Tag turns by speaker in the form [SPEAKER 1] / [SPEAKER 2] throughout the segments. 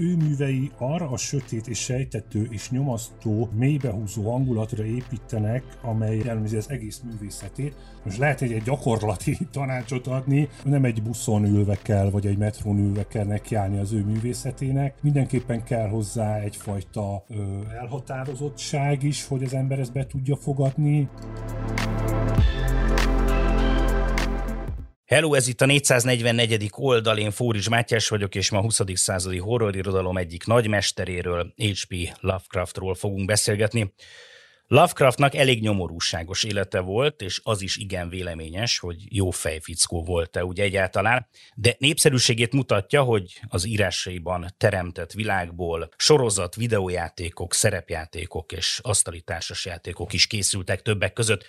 [SPEAKER 1] ő művei arra a sötét és sejtető és nyomasztó, mélybehúzó hangulatra építenek, amely jellemzi az egész művészetét. Most lehet egy, gyakorlati tanácsot adni, nem egy buszon ülve kell, vagy egy metrón ülve kell nekiállni az ő művészetének. Mindenképpen kell hozzá egyfajta ö, elhatározottság is, hogy az ember ezt be tudja fogadni.
[SPEAKER 2] Hello, ez itt a 444. oldal, én Fóris Mátyás vagyok, és ma a 20. századi horrorirodalom egyik nagymesteréről, H.P. Lovecraftról fogunk beszélgetni. Lovecraftnak elég nyomorúságos élete volt, és az is igen véleményes, hogy jó fejfickó volt-e úgy egyáltalán, de népszerűségét mutatja, hogy az írásaiban teremtett világból sorozat, videójátékok, szerepjátékok és asztali társasjátékok is készültek többek között.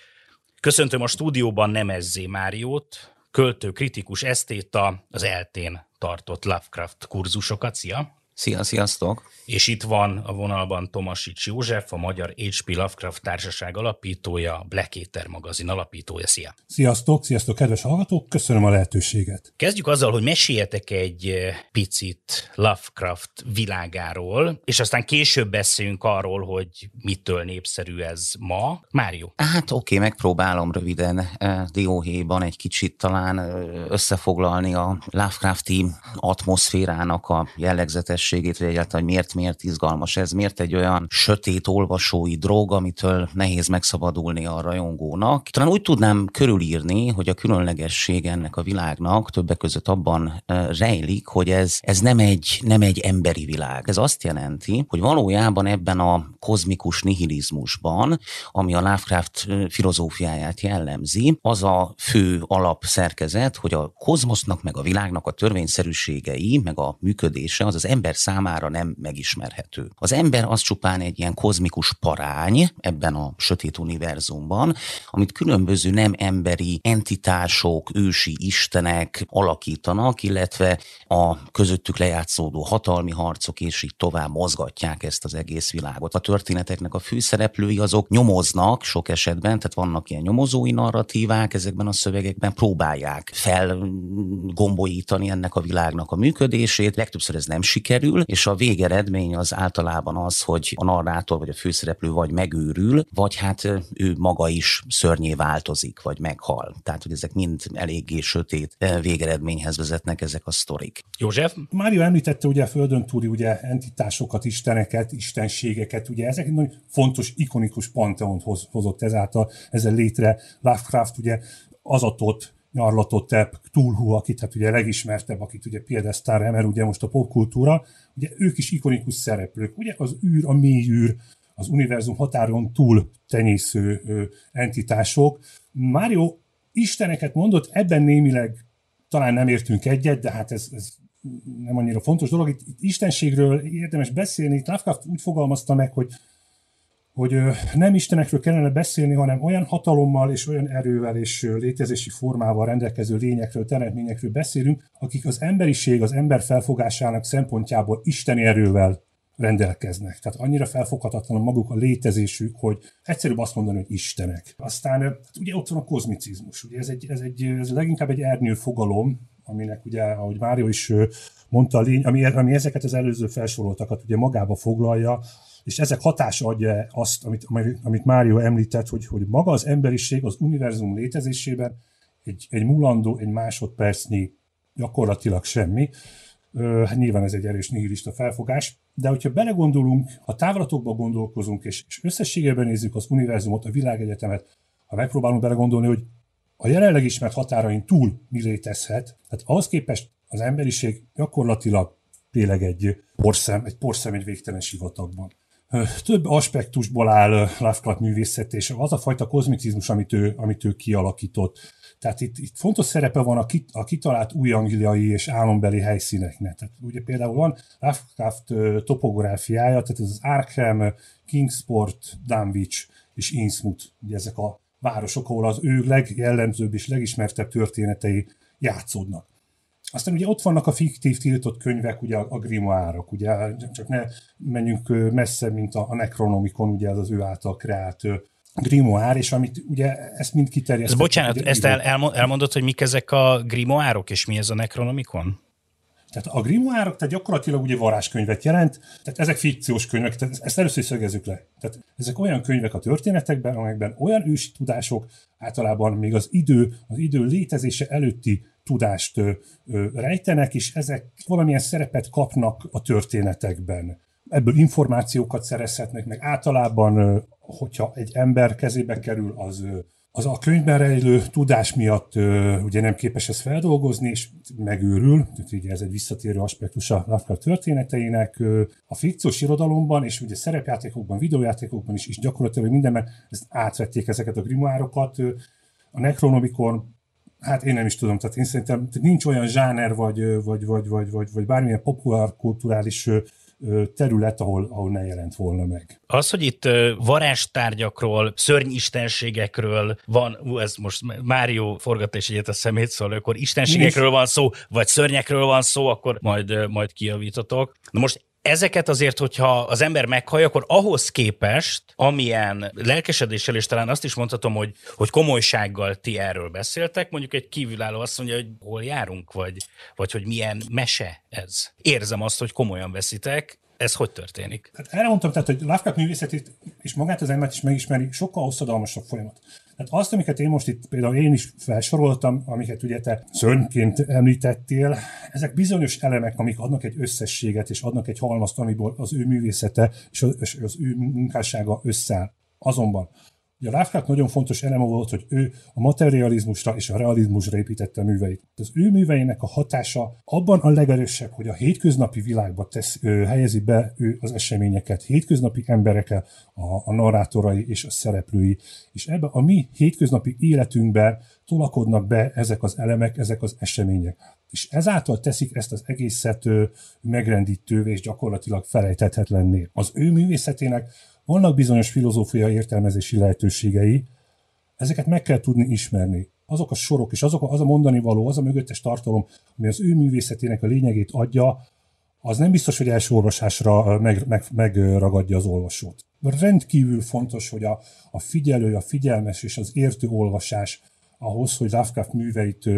[SPEAKER 2] Köszöntöm a stúdióban Nemezzé Máriót, költő, kritikus, esztéta, az eltén tartott Lovecraft kurzusokat. Szia!
[SPEAKER 3] Szia, sziasztok!
[SPEAKER 2] És itt van a vonalban Tomasics József, a Magyar H.P. Lovecraft Társaság alapítója, Black Eater magazin alapítója. Szia!
[SPEAKER 1] Sziasztok, sziasztok, kedves hallgatók, köszönöm a lehetőséget.
[SPEAKER 2] Kezdjük azzal, hogy meséljetek egy eh, picit Lovecraft világáról, és aztán később beszéljünk arról, hogy mitől népszerű ez ma. Mário?
[SPEAKER 3] Hát oké, okay, megpróbálom röviden eh, dióhéjban egy kicsit talán eh, összefoglalni a Lovecrafti atmoszférának a jellegzetességét, vagy egyáltalán, hogy miért, miért izgalmas ez, miért egy olyan sötét olvasói drog, amitől nehéz megszabadulni a rajongónak. Talán úgy tudnám körülírni, hogy a különlegesség ennek a világnak többek között abban rejlik, hogy ez, ez nem, egy, nem egy emberi világ. Ez azt jelenti, hogy valójában ebben a kozmikus nihilizmusban, ami a Lovecraft filozófiáját jellemzi, az a fő alapszerkezet, hogy a kozmosznak, meg a világnak a törvényszerűségei, meg a működése az az ember számára nem megismerhető. Az ember az csupán egy ilyen kozmikus parány ebben a sötét univerzumban, amit különböző nem emberi entitások, ősi istenek alakítanak, illetve a közöttük lejátszódó hatalmi harcok, és így tovább mozgatják ezt az egész világot. A történeteknek a főszereplői azok nyomoznak sok esetben, tehát vannak ilyen nyomozói narratívák ezekben a szövegekben, próbálják felgombolítani ennek a világnak a működését, legtöbbször ez nem sikerül, és a végeredmény az általában az, hogy a narrátor vagy a főszereplő vagy megőrül, vagy hát ő maga is szörnyé változik, vagy meghal. Tehát, hogy ezek mind eléggé sötét végeredményhez vezetnek ezek a sztorik.
[SPEAKER 2] József?
[SPEAKER 1] Mário említette ugye a Földön túli ugye entitásokat, isteneket, istenségeket, ugye ezek egy nagyon fontos, ikonikus panteont hoz, hozott ezáltal ezzel létre. Lovecraft ugye azatot Nyarlatotep, Tulhu, akit hát ugye legismertebb, akit ugye piedesztára emel ugye most a popkultúra, ugye ők is ikonikus szereplők. Ugye az űr, a mély űr, az univerzum határon túl tenyésző ö, entitások. Mário isteneket mondott, ebben némileg talán nem értünk egyet, de hát ez, ez nem annyira fontos dolog. Itt, itt istenségről érdemes beszélni. Itt Lovecraft úgy fogalmazta meg, hogy hogy nem istenekről kellene beszélni, hanem olyan hatalommal és olyan erővel és létezési formával rendelkező lényekről, teremtményekről beszélünk, akik az emberiség, az ember felfogásának szempontjából isteni erővel rendelkeznek. Tehát annyira felfoghatatlan maguk a létezésük, hogy egyszerűbb azt mondani, hogy istenek. Aztán hát ugye ott van a kozmicizmus. Ugye ez, egy, ez, egy, ez leginkább egy ernyő fogalom, aminek ugye, ahogy Mário is mondta, lény, ami, ami ezeket az előző felsoroltakat ugye magába foglalja, és ezek hatása adja azt, amit, amit Mário említett, hogy, hogy maga az emberiség az univerzum létezésében egy, egy mulandó, egy másodpercnyi gyakorlatilag semmi. Hát nyilván ez egy erős nihilista felfogás, de hogyha belegondolunk, ha távlatokba gondolkozunk, és, és összességében nézzük az univerzumot, a világegyetemet, ha megpróbálunk belegondolni, hogy a jelenleg ismert határain túl mi létezhet, tehát ahhoz képest az emberiség gyakorlatilag tényleg egy porszem, egy porszem egy végtelen sivatagban több aspektusból áll Lovecraft művészet, és az a fajta kozmicizmus, amit ő, amit ő kialakított. Tehát itt, itt fontos szerepe van a, kit, a kitalált új angliai és álombeli helyszíneknek. Tehát ugye például van Lovecraft topográfiája, tehát ez az Arkham, Kingsport, Dunwich és Innsmouth, ugye ezek a városok, ahol az ő legjellemzőbb és legismertebb történetei játszódnak. Aztán ugye ott vannak a fiktív tiltott könyvek, ugye a grimoárok, ugye csak ne menjünk messze, mint a, Necronomicon, ugye ez az ő által kreált grimoár, és amit ugye ezt mind kiterjesztett.
[SPEAKER 2] Bocsánat, ugye, ezt el, elmondod, hogy mik ezek a grimoárok, és mi ez a Necronomicon?
[SPEAKER 1] Tehát a grimoárok, tehát gyakorlatilag ugye varázskönyvet jelent, tehát ezek fikciós könyvek, tehát ezt először szögezzük le. Tehát ezek olyan könyvek a történetekben, amelyekben olyan ősi tudások, általában még az idő, az idő létezése előtti tudást ö, ö, rejtenek, és ezek valamilyen szerepet kapnak a történetekben. Ebből információkat szerezhetnek, meg általában, ö, hogyha egy ember kezébe kerül, az az a könyvben rejlő tudás miatt ö, ugye nem képes ezt feldolgozni, és megőrül, tehát ugye ez egy visszatérő aspektus a Lovecraft történeteinek. Ö, a fikciós irodalomban, és ugye szerepjátékokban, videójátékokban is, is gyakorlatilag mindenben ezt átvették ezeket a grimoárokat. Ö, a Necronomicon Hát én nem is tudom, tehát én szerintem nincs olyan zsáner, vagy, vagy, vagy, vagy, vagy, vagy bármilyen populárkulturális terület, ahol, ahol ne jelent volna meg.
[SPEAKER 2] Az, hogy itt varázstárgyakról, szörnyistenségekről van, ú, ez most Mário forgat és egyet a szemét, szóval akkor istenségekről van szó, vagy szörnyekről van szó, akkor majd, majd kijavítotok. Na most ezeket azért, hogyha az ember meghallja, akkor ahhoz képest, amilyen lelkesedéssel, és talán azt is mondhatom, hogy, hogy komolysággal ti erről beszéltek, mondjuk egy kívülálló azt mondja, hogy hol járunk, vagy, vagy hogy milyen mese ez. Érzem azt, hogy komolyan veszitek, ez hogy történik?
[SPEAKER 1] Hát erre mondtam, tehát, hogy Lovecraft művészetét és magát az embert is megismeri, sokkal hosszadalmasabb folyamat. Tehát azt, amiket én most itt például én is felsoroltam, amiket ugye te szörnyként említettél, ezek bizonyos elemek, amik adnak egy összességet, és adnak egy halmazt, amiből az ő művészete és az, és az ő munkássága összeáll. Azonban Ugye a Lovecraft nagyon fontos eleme volt, hogy ő a materializmusra és a realizmusra építette a műveit. Az ő műveinek a hatása abban a legerősebb, hogy a hétköznapi világba tesz, ö, helyezi be ő az eseményeket, hétköznapi emberekkel, a, a narrátorai és a szereplői, és ebbe a mi hétköznapi életünkben tolakodnak be ezek az elemek, ezek az események. És ezáltal teszik ezt az egészet megrendítővé és gyakorlatilag felejthetetlenné. Az ő művészetének vannak bizonyos filozófiai értelmezési lehetőségei, ezeket meg kell tudni ismerni. Azok a sorok és azok a, az a mondani való, az a mögöttes tartalom, ami az ő művészetének a lényegét adja, az nem biztos, hogy első olvasásra meg, meg, az olvasót. Rendkívül fontos, hogy a, a figyelő, a figyelmes és az értő olvasás ahhoz, hogy Lovecraft műveit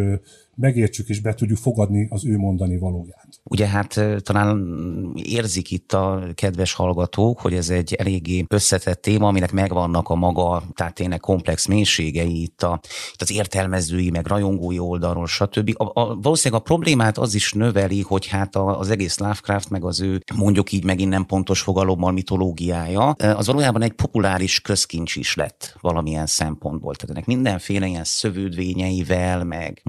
[SPEAKER 1] megértsük és be tudjuk fogadni az ő mondani valóját.
[SPEAKER 3] Ugye hát talán érzik itt a kedves hallgatók, hogy ez egy eléggé összetett téma, aminek megvannak a maga, tehát tényleg komplex mélységei itt, a, itt az értelmezői, meg rajongói oldalról, stb. A, a, valószínűleg a problémát az is növeli, hogy hát a, az egész Lovecraft, meg az ő mondjuk így megint nem pontos fogalommal mitológiája, az valójában egy populáris közkincs is lett valamilyen szempontból. Tehát ennek mindenféle ilyen szövődvényeivel, meg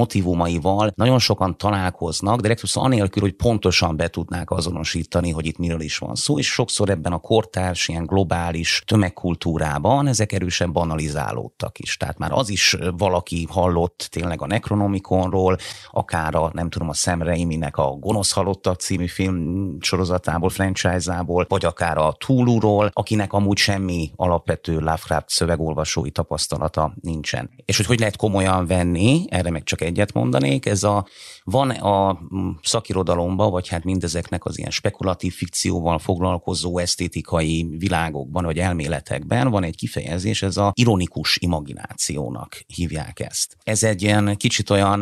[SPEAKER 3] motivumaival nagyon sokan találkoznak, de legtöbbször anélkül, hogy pontosan be tudnák azonosítani, hogy itt miről is van szó, és sokszor ebben a kortárs, ilyen globális tömegkultúrában ezek erősen banalizálódtak is. Tehát már az is valaki hallott tényleg a Necronomiconról, akár a, nem tudom, a Sam Raimi-nek a Gonosz Halottak című film sorozatából, franchise-ából, vagy akár a Túlúról, akinek amúgy semmi alapvető Lovecraft szövegolvasói tapasztalata nincsen. És hogy hogy lehet komolyan venni, erre meg csak egyet mondanék, ez a, van a szakirodalomban, vagy hát mindezeknek az ilyen spekulatív fikcióval foglalkozó esztétikai világokban, vagy elméletekben van egy kifejezés, ez a ironikus imaginációnak hívják ezt. Ez egy ilyen kicsit olyan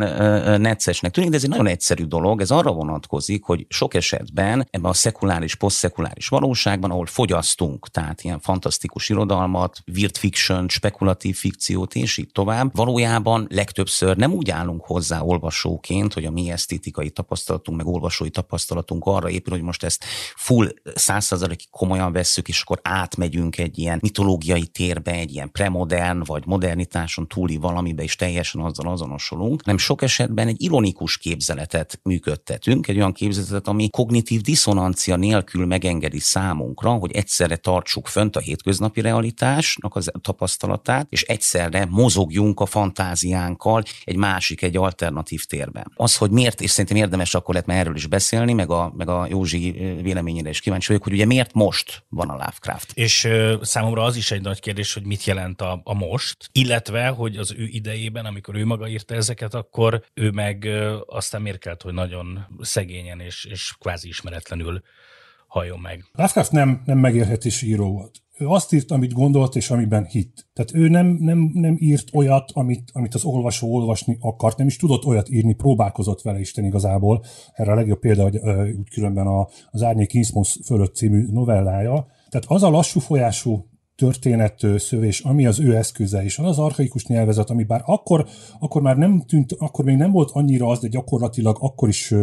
[SPEAKER 3] neccesnek tűnik, de ez egy nagyon egyszerű dolog, ez arra vonatkozik, hogy sok esetben ebben a szekuláris, posztszekuláris valóságban, ahol fogyasztunk, tehát ilyen fantasztikus irodalmat, weird fiction, spekulatív fikciót, és így tovább, valójában legtöbbször nem úgy állunk hozzá olvasóként, hogy a mi esztétikai tapasztalatunk, meg olvasói tapasztalatunk arra épül, hogy most ezt full százszerzalékig komolyan vesszük, és akkor átmegyünk egy ilyen mitológiai térbe, egy ilyen premodern vagy modernitáson túli valamibe, és teljesen azzal azonosulunk, nem sok esetben egy ironikus képzeletet működtetünk, egy olyan képzeletet, ami kognitív diszonancia nélkül megengedi számunkra, hogy egyszerre tartsuk fönt a hétköznapi realitásnak az tapasztalatát, és egyszerre mozogjunk a fantáziánkkal egy másik, egy alternatív térben. Az, hogy miért, és szerintem érdemes akkor lehet erről is beszélni, meg a, meg a Józsi véleményére is kíváncsi vagyok, hogy ugye miért most van a Lovecraft.
[SPEAKER 2] És ö, számomra az is egy nagy kérdés, hogy mit jelent a, a most, illetve, hogy az ő idejében, amikor ő maga írta ezeket, akkor ő meg ö, aztán mérkelt, hogy nagyon szegényen és, és kvázi ismeretlenül halljon meg.
[SPEAKER 1] Lovecraft nem, nem megélhetési író volt. Ő azt írt, amit gondolt, és amiben hitt. Tehát ő nem, nem, nem írt olyat, amit, amit az olvasó olvasni akart, nem is tudott olyat írni, próbálkozott vele Isten igazából. Erre a legjobb példa, hogy úgy különben a, az Árnyék Inszmosz fölött című novellája. Tehát az a lassú folyású történet szövés, ami az ő eszköze, és az archaikus nyelvezet, ami bár akkor, akkor már nem tűnt, akkor még nem volt annyira az, de gyakorlatilag akkor is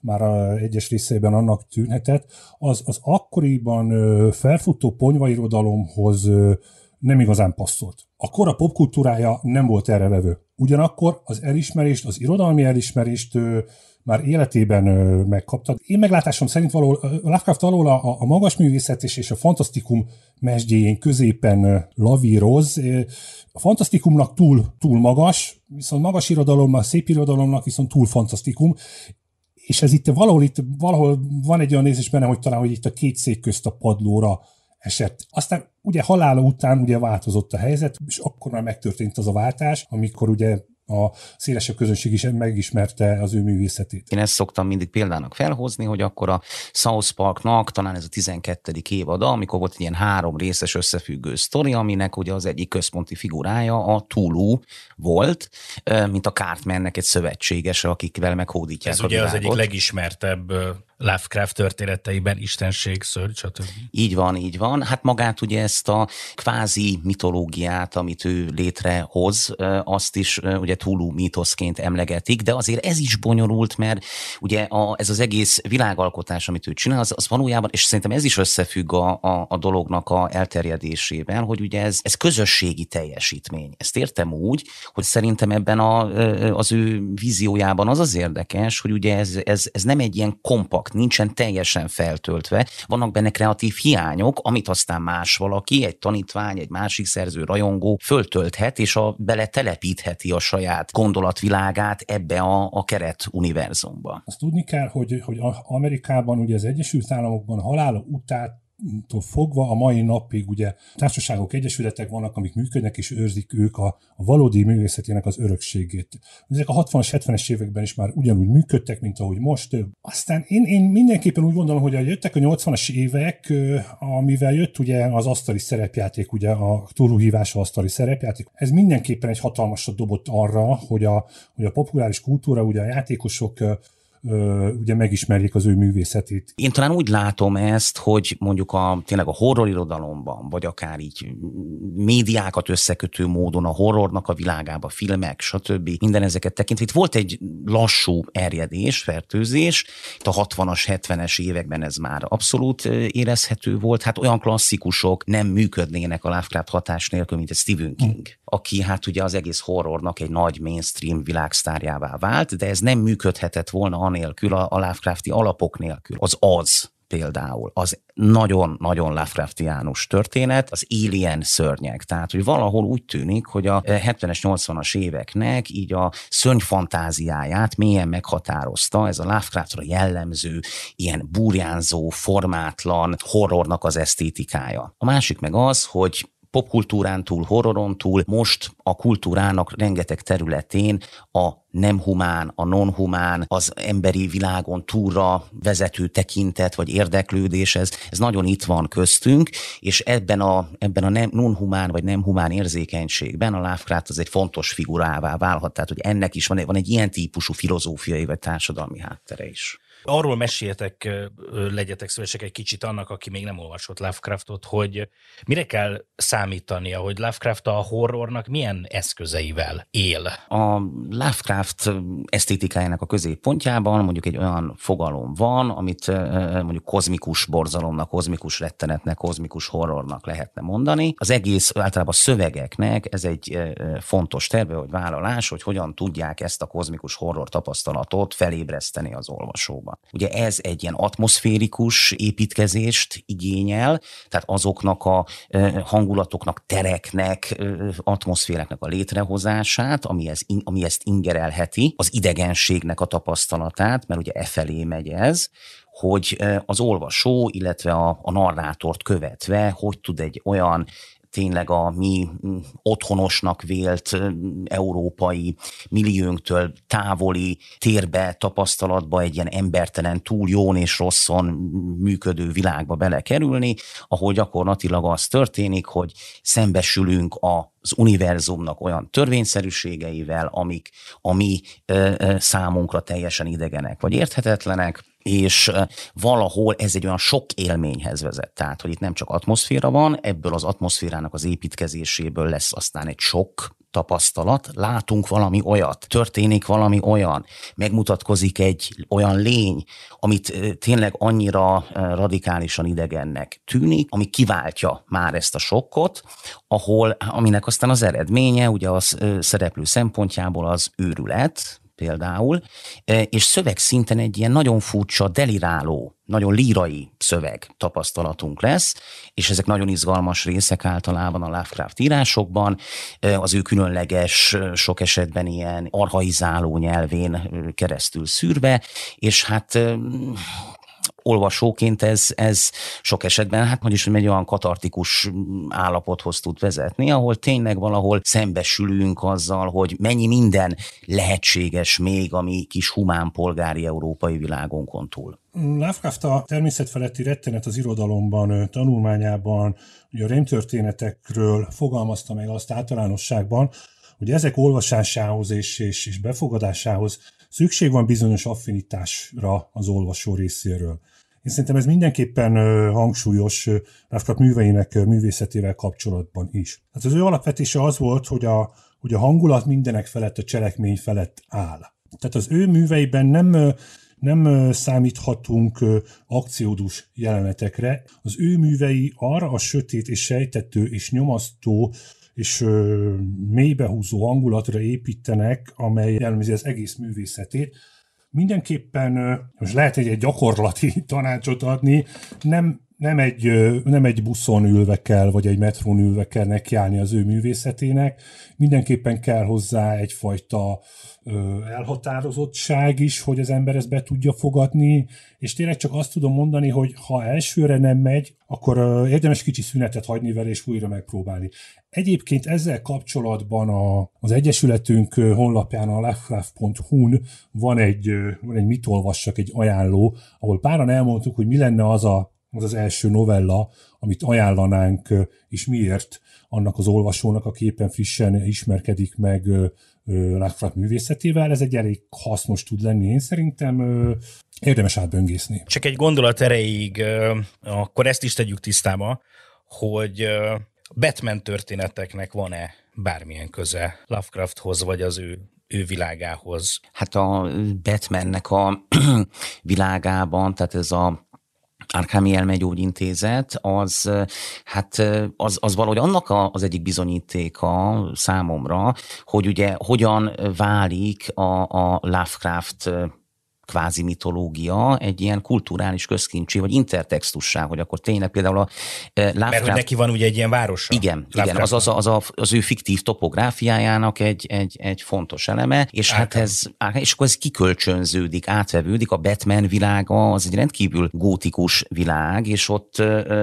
[SPEAKER 1] már a egyes részeiben annak tűnhetett, az, az akkoriban felfutó ponyvairodalomhoz nem igazán passzolt. A kora popkultúrája nem volt erre levő. Ugyanakkor az elismerést, az irodalmi elismerést már életében megkapta. Én meglátásom szerint való, Lovecraft való a, a magas művészet és, és a fantasztikum mesdjéjén középen lavíroz. A fantasztikumnak túl, túl magas, viszont magas irodalomnak, szép irodalomnak viszont túl fantasztikum, és ez itt valahol, itt valahol van egy olyan nézés benne, hogy talán, hogy itt a két szék közt a padlóra esett. Aztán ugye halála után ugye változott a helyzet, és akkor már megtörtént az a váltás, amikor ugye a szélesebb közönség is megismerte az ő művészetét.
[SPEAKER 3] Én ezt szoktam mindig példának felhozni, hogy akkor a South Parknak talán ez a 12. évada, amikor volt egy ilyen három részes összefüggő sztori, aminek ugye az egyik központi figurája a Tulu volt, mint a Cartmannek egy szövetséges, akikvel meghódítják
[SPEAKER 2] ez
[SPEAKER 3] a
[SPEAKER 2] ugye
[SPEAKER 3] világot.
[SPEAKER 2] az egyik legismertebb Lovecraft történeteiben istenség, szörny, stb.
[SPEAKER 3] Így van, így van. Hát magát ugye ezt a kvázi mitológiát, amit ő létrehoz, azt is ugye túlú mítoszként emlegetik, de azért ez is bonyolult, mert ugye a, ez az egész világalkotás, amit ő csinál, az, az valójában, és szerintem ez is összefügg a, a, a dolognak a elterjedésével, hogy ugye ez, ez közösségi teljesítmény. Ezt értem úgy, hogy szerintem ebben a, az ő víziójában az az érdekes, hogy ugye ez, ez, ez nem egy ilyen kompakt, nincsen teljesen feltöltve, vannak benne kreatív hiányok, amit aztán más valaki, egy tanítvány, egy másik szerző, rajongó föltölthet, és a, bele telepítheti a saját gondolatvilágát ebbe a, a keret univerzumba.
[SPEAKER 1] Azt tudni kell, hogy, hogy Amerikában, ugye az Egyesült Államokban halála után fogva a mai napig ugye társaságok, egyesületek vannak, amik működnek és őrzik ők a, a valódi művészetének az örökségét. Ezek a 60-as, 70-es években is már ugyanúgy működtek, mint ahogy most. Aztán én, én mindenképpen úgy gondolom, hogy jöttek a 80-as évek, amivel jött ugye az asztali szerepjáték, ugye a túlhívása asztali szerepjáték. Ez mindenképpen egy hatalmasat dobott arra, hogy a, hogy a populáris kultúra, ugye a játékosok ugye megismerjék az ő művészetét.
[SPEAKER 3] Én talán úgy látom ezt, hogy mondjuk a, tényleg a horror irodalomban, vagy akár így médiákat összekötő módon a horrornak a világába, filmek, stb. Minden ezeket tekintve. Itt volt egy lassú erjedés, fertőzés. Itt a 60-as, 70-es években ez már abszolút érezhető volt. Hát olyan klasszikusok nem működnének a Lovecraft hatás nélkül, mint a Stephen King, hmm. Aki hát ugye az egész horrornak egy nagy mainstream világsztárjává vált, de ez nem működhetett volna anélkül, a, Lovecrafti alapok nélkül. Az az például, az nagyon-nagyon Lovecraftiánus történet, az Alien szörnyek. Tehát, hogy valahol úgy tűnik, hogy a 70-es, 80-as éveknek így a szörnyfantáziáját mélyen meghatározta ez a Lovecraftra jellemző, ilyen burjánzó, formátlan horrornak az esztétikája. A másik meg az, hogy popkultúrán túl, horroron túl, most a kultúrának rengeteg területén a nem humán, a non-humán, az emberi világon túlra vezető tekintet vagy érdeklődés, ez, ez nagyon itt van köztünk, és ebben a, ebben a nem, non-humán vagy nem humán érzékenységben a Lovecraft az egy fontos figurává válhat, tehát hogy ennek is van, van egy ilyen típusú filozófiai vagy társadalmi háttere is.
[SPEAKER 2] Arról meséltek, legyetek szívesek egy kicsit annak, aki még nem olvasott Lovecraftot, hogy mire kell számítania, hogy Lovecraft a horrornak milyen eszközeivel él?
[SPEAKER 3] A Lovecraft esztétikájának a középpontjában mondjuk egy olyan fogalom van, amit mondjuk kozmikus borzalomnak, kozmikus rettenetnek, kozmikus horrornak lehetne mondani. Az egész általában a szövegeknek ez egy fontos terve, hogy vállalás, hogy hogyan tudják ezt a kozmikus horror tapasztalatot felébreszteni az olvasóban. Ugye ez egy ilyen atmoszférikus építkezést igényel, tehát azoknak a hangulatoknak, tereknek, atmoszféreknek a létrehozását, ami, ez, ami ezt ingerelheti, az idegenségnek a tapasztalatát, mert ugye e felé megy ez, hogy az olvasó, illetve a, a narrátort követve, hogy tud egy olyan tényleg a mi mm, otthonosnak vélt európai milliónktől távoli térbe, tapasztalatba egy ilyen embertelen, túl jón és rosszon működő világba belekerülni, ahol gyakorlatilag az történik, hogy szembesülünk a az univerzumnak olyan törvényszerűségeivel, amik a mi számunkra teljesen idegenek vagy érthetetlenek, és valahol ez egy olyan sok élményhez vezet. Tehát, hogy itt nem csak atmoszféra van, ebből az atmoszférának az építkezéséből lesz aztán egy sok tapasztalat, látunk valami olyat, történik valami olyan, megmutatkozik egy olyan lény, amit tényleg annyira radikálisan idegennek tűnik, ami kiváltja már ezt a sokkot, ahol, aminek aztán az eredménye, ugye az szereplő szempontjából az őrület, például, e, és szövegszinten egy ilyen nagyon furcsa, deliráló, nagyon lírai szöveg tapasztalatunk lesz, és ezek nagyon izgalmas részek általában a Lovecraft írásokban, e, az ő különleges, sok esetben ilyen arhaizáló nyelvén keresztül szűrve, és hát olvasóként ez, ez sok esetben, hát mondjuk, hogy egy olyan katartikus állapothoz tud vezetni, ahol tényleg valahol szembesülünk azzal, hogy mennyi minden lehetséges még a mi kis humán polgári európai világunkon túl.
[SPEAKER 1] Lovecraft a természetfeletti rettenet az irodalomban, tanulmányában, ugye a rémtörténetekről fogalmazta meg azt általánosságban, hogy ezek olvasásához és, és, és befogadásához szükség van bizonyos affinitásra az olvasó részéről. Én szerintem ez mindenképpen hangsúlyos Lovecraft műveinek művészetével kapcsolatban is. Hát az ő alapvetése az volt, hogy a, hogy a hangulat mindenek felett, a cselekmény felett áll. Tehát az ő műveiben nem nem számíthatunk akciódus jelenetekre. Az ő művei arra a sötét és sejtető és nyomasztó és mélybehúzó hangulatra építenek, amely jellemzi az egész művészetét, mindenképpen, most lehet egy, gyakorlati tanácsot adni, nem, nem egy, nem egy buszon ülve kell, vagy egy metrón ülve kell nekiállni az ő művészetének, mindenképpen kell hozzá egyfajta elhatározottság is, hogy az ember ezt be tudja fogadni, és tényleg csak azt tudom mondani, hogy ha elsőre nem megy, akkor érdemes kicsi szünetet hagyni vele, és újra megpróbálni. Egyébként ezzel kapcsolatban a, az Egyesületünk honlapján, a lovecraft.hu-n van egy, van egy mit olvassak, egy ajánló, ahol páran elmondtuk, hogy mi lenne az a, az, az első novella, amit ajánlanánk, és miért annak az olvasónak, aki éppen frissen ismerkedik meg Lovecraft művészetével. Ez egy elég hasznos tud lenni, én szerintem érdemes átböngészni.
[SPEAKER 2] Csak egy gondolat erejéig, akkor ezt is tegyük tisztába, hogy Batman történeteknek van-e bármilyen köze Lovecrafthoz, vagy az ő ő világához?
[SPEAKER 3] Hát a Batmannek a világában, tehát ez a Árkámi Elmegyógyintézet, az, hát az, az valahogy annak a, az egyik bizonyítéka számomra, hogy ugye hogyan válik a, a Lovecraft kvázi mitológia egy ilyen kulturális közkincsi, vagy intertextussá, hogy akkor tényleg például a
[SPEAKER 2] Lovecraft... Mert hogy neki van ugye egy ilyen városa.
[SPEAKER 3] Igen, igen az, az, az, az, az ő fiktív topográfiájának egy, egy, egy fontos eleme, és Árkán. hát ez, és akkor ez kikölcsönződik, átvevődik, a Batman világa az egy rendkívül gótikus világ, és ott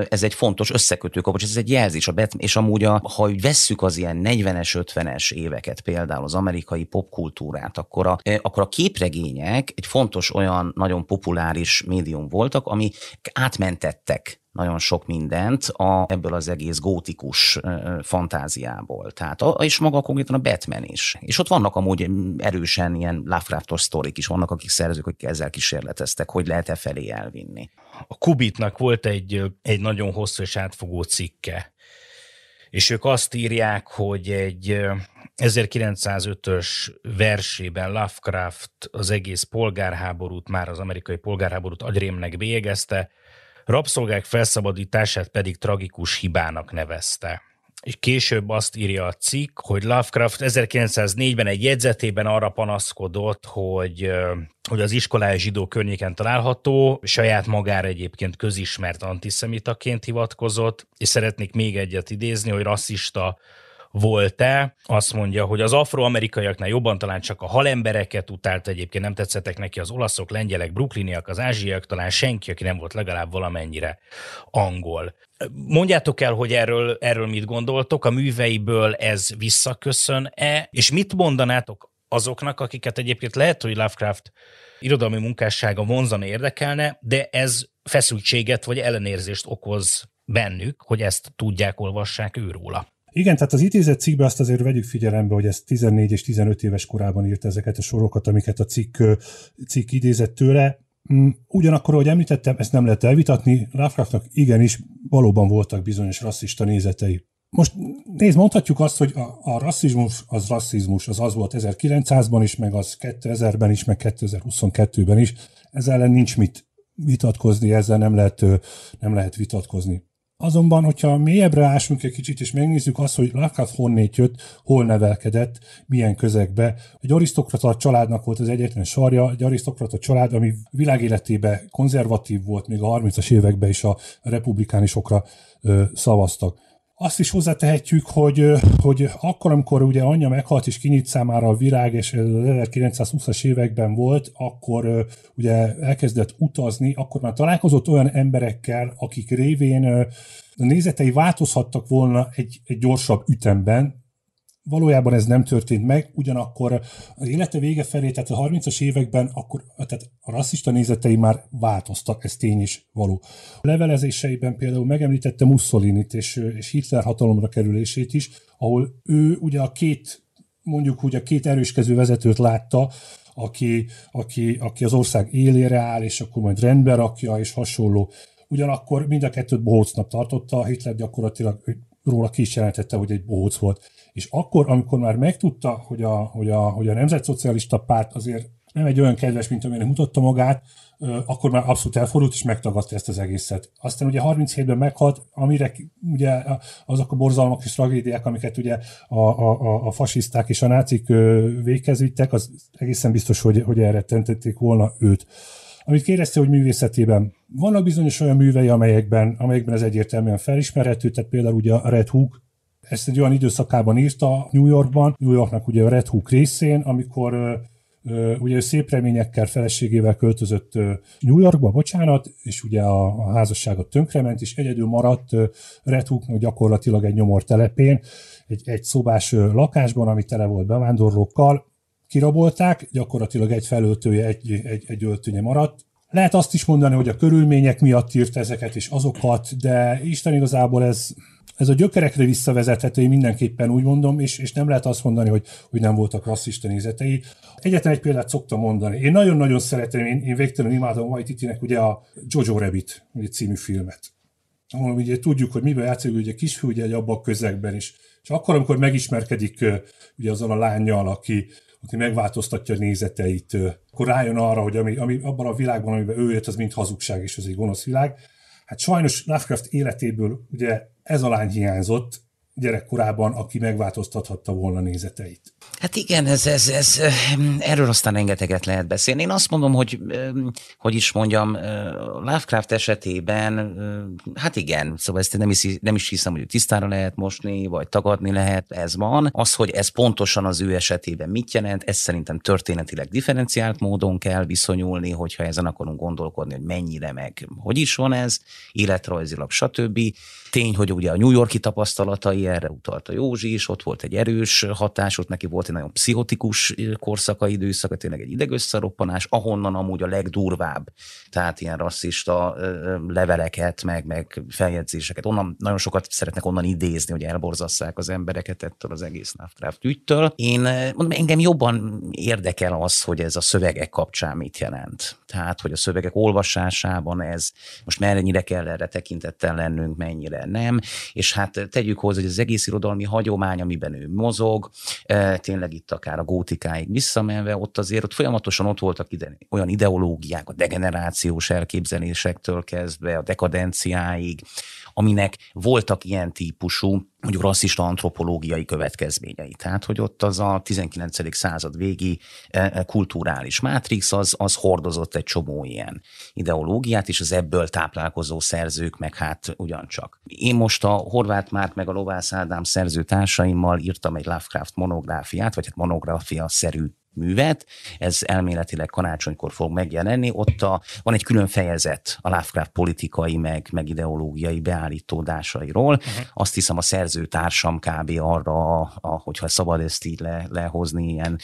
[SPEAKER 3] ez egy fontos összekötő kapocs, ez egy jelzés, a Batman, és amúgy a, ha úgy vesszük az ilyen 40-es, 50-es éveket, például az amerikai popkultúrát, akkor a, akkor a képregények egy fontos fontos olyan nagyon populáris médium voltak, ami átmentettek nagyon sok mindent a, ebből az egész gótikus fantáziából. Tehát, a, és maga konkrétan a Batman is. És ott vannak amúgy erősen ilyen Lovecraftos sztorik is, vannak akik szerzők, akik ezzel kísérleteztek, hogy lehet-e felé elvinni.
[SPEAKER 2] A Kubitnak volt egy, egy nagyon hosszú és átfogó cikke, és ők azt írják, hogy egy 1905-ös versében Lovecraft az egész polgárháborút, már az amerikai polgárháborút agyrémnek bélyegezte, rabszolgák felszabadítását pedig tragikus hibának nevezte. És később azt írja a cikk, hogy Lovecraft 1904-ben egy jegyzetében arra panaszkodott, hogy, hogy az iskolája zsidó környéken található, saját magára egyébként közismert antiszemitaként hivatkozott, és szeretnék még egyet idézni, hogy rasszista volt-e, azt mondja, hogy az afroamerikaiaknál jobban talán csak a halembereket utált egyébként, nem tetszettek neki az olaszok, lengyelek, brooklyniak, az ázsiak, talán senki, aki nem volt legalább valamennyire angol. Mondjátok el, hogy erről, erről mit gondoltok, a műveiből ez visszaköszön-e, és mit mondanátok azoknak, akiket egyébként lehet, hogy Lovecraft irodalmi munkássága vonzani érdekelne, de ez feszültséget vagy ellenérzést okoz bennük, hogy ezt tudják, olvassák őróla.
[SPEAKER 1] Igen, tehát az idézett cikkbe azt azért vegyük figyelembe, hogy ez 14 és 15 éves korában írt ezeket a sorokat, amiket a cikk, cikk idézett tőle. Mm, ugyanakkor, ahogy említettem, ezt nem lehet elvitatni, Lovecraftnak igenis valóban voltak bizonyos rasszista nézetei. Most nézd, mondhatjuk azt, hogy a, a rasszizmus az rasszizmus, az az volt 1900-ban is, meg az 2000-ben is, meg 2022-ben is. Ezzel ellen nincs mit vitatkozni, ezzel nem lehet, nem lehet vitatkozni. Azonban, hogyha mélyebbre ásunk egy kicsit, és megnézzük azt, hogy Lovecraft honnét jött, hol nevelkedett, milyen közegbe. Egy arisztokrata családnak volt az egyetlen sarja, egy arisztokrata család, ami világéletében konzervatív volt, még a 30-as években is a republikánusokra ö, szavaztak. Azt is hozzátehetjük, hogy, hogy akkor, amikor ugye anyja meghalt és kinyit számára a virág, és 1920-as években volt, akkor ugye elkezdett utazni, akkor már találkozott olyan emberekkel, akik révén a nézetei változhattak volna egy, egy gyorsabb ütemben, Valójában ez nem történt meg, ugyanakkor az élete vége felé, tehát a 30-as években akkor, tehát a rasszista nézetei már változtak, ez tény is való. A levelezéseiben például megemlítette Mussolinit és, és Hitler hatalomra kerülését is, ahol ő ugye a két, mondjuk úgy a két erőskező vezetőt látta, aki, aki, aki az ország élére áll, és akkor majd rendbe rakja, és hasonló. Ugyanakkor mind a kettőt bohócnak tartotta, Hitler gyakorlatilag róla ki is jelentette, hogy egy bohóc volt. És akkor, amikor már megtudta, hogy a, hogy a, hogy a Nemzetszocialista Párt azért nem egy olyan kedves, mint amilyen mutatta magát, akkor már abszolút elfordult, és megtagadta ezt az egészet. Aztán ugye 37-ben meghalt, amire ugye azok a borzalmak és tragédiák, amiket ugye a, a, a fasiszták és a nácik véghez az egészen biztos, hogy, hogy erre tentették volna őt. Amit kérdezte, hogy művészetében vannak bizonyos olyan művei, amelyekben, amelyekben ez egyértelműen felismerhető, tehát például ugye a Red Hook, ezt egy olyan időszakában írta New Yorkban, New Yorknak ugye a Red Hook részén, amikor ugye ő szép reményekkel feleségével költözött New Yorkba, bocsánat, és ugye a, a házasságot tönkrement, és egyedül maradt Red Hooknak gyakorlatilag egy nyomor telepén, egy, egy szobás lakásban, ami tele volt bevándorlókkal, kirabolták, gyakorlatilag egy felöltője, egy, egy, egy öltőnye maradt. Lehet azt is mondani, hogy a körülmények miatt írt ezeket és azokat, de Isten igazából ez, ez a gyökerekre visszavezethető, én mindenképpen úgy mondom, és, és nem lehet azt mondani, hogy, hogy nem voltak rasszista nézetei. Egyetlen egy példát szoktam mondani. Én nagyon-nagyon szeretem, én, én végtelenül imádom Waititi-nek ugye a Jojo Rabbit ugye című filmet. Ahol ugye tudjuk, hogy miben játszik, ugye kisfiú ugye abban a közegben is. És akkor, amikor megismerkedik ugye azon a lányjal, aki, aki megváltoztatja a nézeteit, akkor rájön arra, hogy ami, ami abban a világban, amiben ő élt, az mind hazugság, és az egy gonosz világ. Hát sajnos Lovecraft életéből ugye ez a lány hiányzott, gyerekkorában, aki megváltoztathatta volna nézeteit.
[SPEAKER 3] Hát igen, ez, ez, ez, erről aztán rengeteget lehet beszélni. Én azt mondom, hogy, hogy is mondjam, Lovecraft esetében, hát igen, szóval ezt nem is, nem is hiszem, hogy tisztára lehet mosni, vagy tagadni lehet, ez van. Az, hogy ez pontosan az ő esetében mit jelent, ez szerintem történetileg differenciált módon kell viszonyulni, hogyha ezen akarunk gondolkodni, hogy mennyire meg, hogy is van ez, életrajzilag, stb. Tény, hogy ugye a New Yorki tapasztalatai, erre utalt a Józsi is, ott volt egy erős hatás, ott neki volt nagyon pszichotikus korszaka, időszaka, tényleg egy idegösszeroppanás, ahonnan amúgy a legdurvább, tehát ilyen rasszista leveleket, meg, meg feljegyzéseket. Onnan nagyon sokat szeretnek onnan idézni, hogy elborzasszák az embereket ettől az egész Lovecraft ügytől. Én mondom, engem jobban érdekel az, hogy ez a szövegek kapcsán mit jelent. Tehát, hogy a szövegek olvasásában ez most mennyire kell erre tekintettel lennünk, mennyire nem, és hát tegyük hozzá, hogy az egész irodalmi hagyomány, amiben ő mozog, e, tényleg itt akár a gótikáig visszamenve, ott azért ott folyamatosan ott voltak ide, olyan ideológiák, a degenerációs elképzelésektől kezdve, a dekadenciáig, aminek voltak ilyen típusú mondjuk rasszista antropológiai következményei. Tehát, hogy ott az a 19. század végi e, e, kulturális mátrix, az, az hordozott egy csomó ilyen ideológiát, és az ebből táplálkozó szerzők meg hát ugyancsak. Én most a Horváth Márk meg a Lovász Ádám szerző írtam egy Lovecraft monográfiát, vagy hát monográfia-szerű művet, ez elméletileg karácsonykor fog megjelenni, ott a, van egy külön fejezet a Lovecraft politikai meg, meg ideológiai beállítódásairól. Uh-huh. Azt hiszem a szerzőtársam kb. arra, a, hogyha szabad ezt így le, lehozni ilyen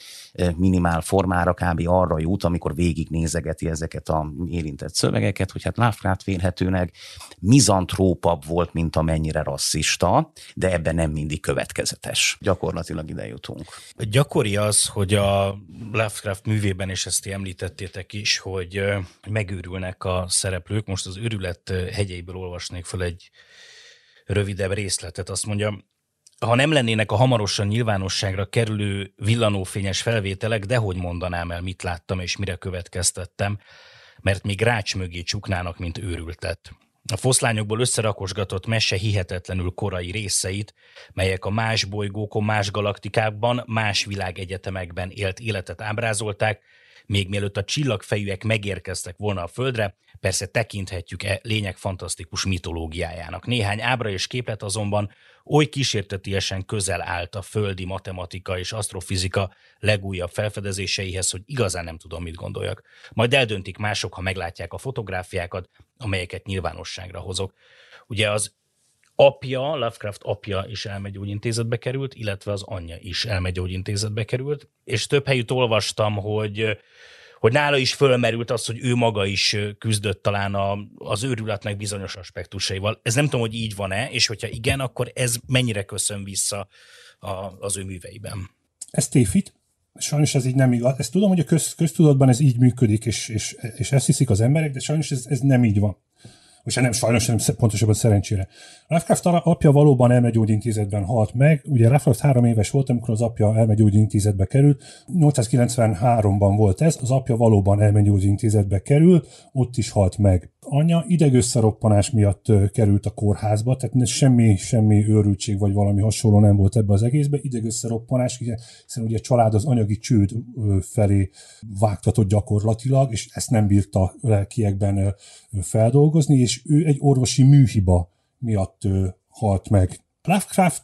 [SPEAKER 3] minimál formára, kb. arra jut, amikor végignézegeti ezeket a érintett szövegeket, hogy hát Lovecraft vélhetőnek mizantrópabb volt, mint amennyire rasszista, de ebben nem mindig következetes. Gyakorlatilag ide jutunk.
[SPEAKER 2] Gyakori az, hogy a Lovecraft művében, és ezt említettétek is, hogy megőrülnek a szereplők. Most az őrület hegyeiből olvasnék fel egy rövidebb részletet. Azt mondja, ha nem lennének a hamarosan nyilvánosságra kerülő villanófényes felvételek, de hogy mondanám el, mit láttam és mire következtettem, mert még rács mögé csuknának, mint őrültet. A foszlányokból összerakosgatott mese hihetetlenül korai részeit, melyek a más bolygókon, más galaktikákban, más világegyetemekben élt életet ábrázolták, még mielőtt a csillagfejűek megérkeztek volna a Földre, persze tekinthetjük e lények fantasztikus mitológiájának. Néhány ábra és képlet azonban oly kísértetiesen közel állt a földi matematika és asztrofizika legújabb felfedezéseihez, hogy igazán nem tudom, mit gondoljak. Majd eldöntik mások, ha meglátják a fotográfiákat, amelyeket nyilvánosságra hozok. Ugye az apja, Lovecraft apja is elmegyógyintézetbe került, illetve az anyja is elmegyógyintézetbe került, és több helyütt olvastam, hogy hogy nála is fölmerült az, hogy ő maga is küzdött talán a, az őrületnek bizonyos aspektusaival. Ez nem tudom, hogy így van-e, és hogyha igen, akkor ez mennyire köszön vissza a, az ő műveiben.
[SPEAKER 1] Ez tévhit. Sajnos ez így nem igaz. Ezt tudom, hogy a köz, köztudatban ez így működik, és, és, és ezt hiszik az emberek, de sajnos ez, ez nem így van és nem sajnos, nem pontosabban szerencsére. Lovecraft apja valóban elmegyógyintézetben halt meg. Ugye Lovecraft három éves volt, amikor az apja elmegyógyintézetbe került. 893-ban volt ez, az apja valóban elmegyógyintézetbe került, ott is halt meg. Anya idegösszeroppanás miatt került a kórházba, tehát semmi, semmi őrültség vagy valami hasonló nem volt ebbe az egészbe. Idegösszeroppanás, hiszen ugye a család az anyagi csőd felé vágtatott gyakorlatilag, és ezt nem bírta lelkiekben feldolgozni, és ő egy orvosi műhiba miatt halt meg. Lovecraft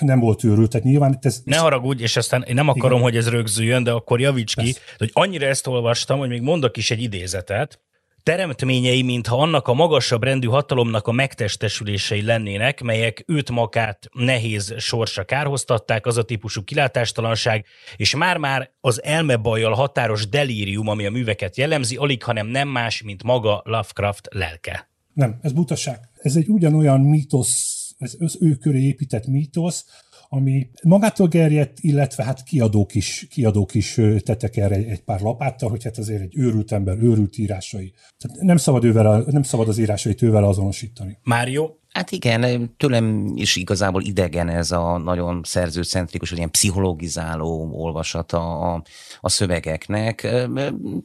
[SPEAKER 1] nem volt őrült, tehát nyilván ez...
[SPEAKER 2] Ne haragudj, és aztán én nem akarom, igen. hogy ez rögzüljön, de akkor javíts ki, hogy annyira ezt olvastam, hogy még mondok is egy idézetet, teremtményei, mintha annak a magasabb rendű hatalomnak a megtestesülései lennének, melyek őt magát nehéz sorsa kárhoztatták, az a típusú kilátástalanság, és már-már az elmebajjal határos delírium, ami a műveket jellemzi, alig, hanem nem más, mint maga Lovecraft lelke.
[SPEAKER 1] Nem, ez butaság. Ez egy ugyanolyan mítosz, ez az ő köré épített mítosz, ami magától gerjedt, illetve hát kiadók is, kiadók is tettek erre egy pár lapáttal, hogy hát azért egy őrült ember, őrült írásai. Tehát nem szabad, ővel, nem szabad az írásait ővel azonosítani.
[SPEAKER 2] Mário,
[SPEAKER 3] Hát igen, tőlem is igazából idegen ez a nagyon szerzőcentrikus, vagy ilyen pszichologizáló olvasata a, a szövegeknek.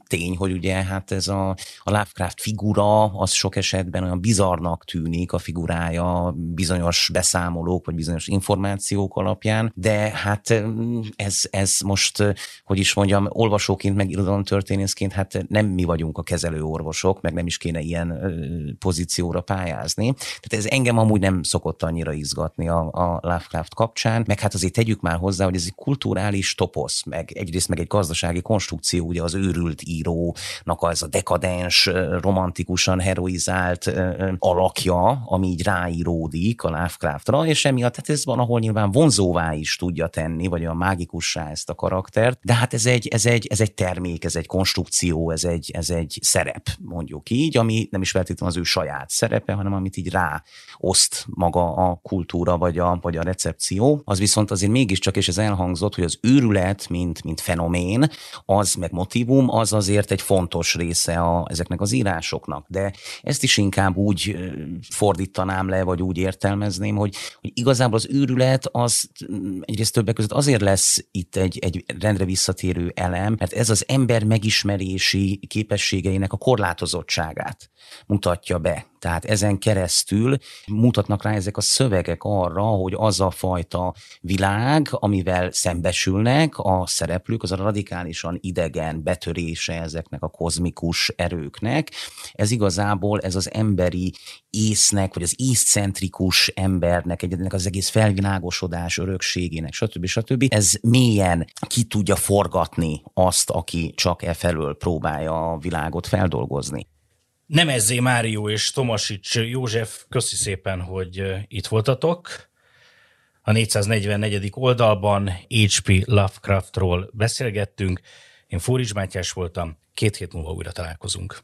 [SPEAKER 3] Tény, hogy ugye hát ez a, a Lovecraft figura, az sok esetben olyan bizarnak tűnik a figurája bizonyos beszámolók, vagy bizonyos információk alapján, de hát ez, ez most, hogy is mondjam, olvasóként, meg irodalomtörténészként, hát nem mi vagyunk a kezelő orvosok, meg nem is kéne ilyen pozícióra pályázni. Tehát ez engem amúgy nem szokott annyira izgatni a, a Lovecraft kapcsán, meg hát azért tegyük már hozzá, hogy ez egy kulturális toposz, meg egyrészt meg egy gazdasági konstrukció, ugye az őrült írónak az a dekadens, romantikusan heroizált alakja, ami így ráíródik a Lovecraftra, és emiatt hát ez van, ahol nyilván vonzóvá is tudja tenni, vagy a mágikussá ezt a karaktert, de hát ez egy, ez egy, ez egy termék, ez egy konstrukció, ez egy, ez egy szerep, mondjuk így, ami nem is feltétlenül az ő saját szerepe, hanem amit így rá oszt maga a kultúra vagy a, vagy a recepció. Az viszont azért mégiscsak, és ez elhangzott, hogy az őrület, mint, mint fenomén, az meg motivum, az azért egy fontos része a, ezeknek az írásoknak. De ezt is inkább úgy fordítanám le, vagy úgy értelmezném, hogy, hogy igazából az őrület az egyrészt többek között azért lesz itt egy, egy rendre visszatérő elem, mert ez az ember megismerési képességeinek a korlátozottságát mutatja be. Tehát ezen keresztül mutatnak rá ezek a szövegek arra, hogy az a fajta világ, amivel szembesülnek a szereplők, az a radikálisan idegen betörése ezeknek a kozmikus erőknek. Ez igazából ez az emberi észnek, vagy az észcentrikus embernek, egyednek az egész felvilágosodás örökségének, stb. stb. Ez mélyen ki tudja forgatni azt, aki csak e felől próbálja a világot feldolgozni.
[SPEAKER 2] Nemezzé Mário és Tomasics József, köszi szépen, hogy itt voltatok. A 444. oldalban H.P. Lovecraftról beszélgettünk. Én Fóris Mátyás voltam, két hét múlva újra találkozunk.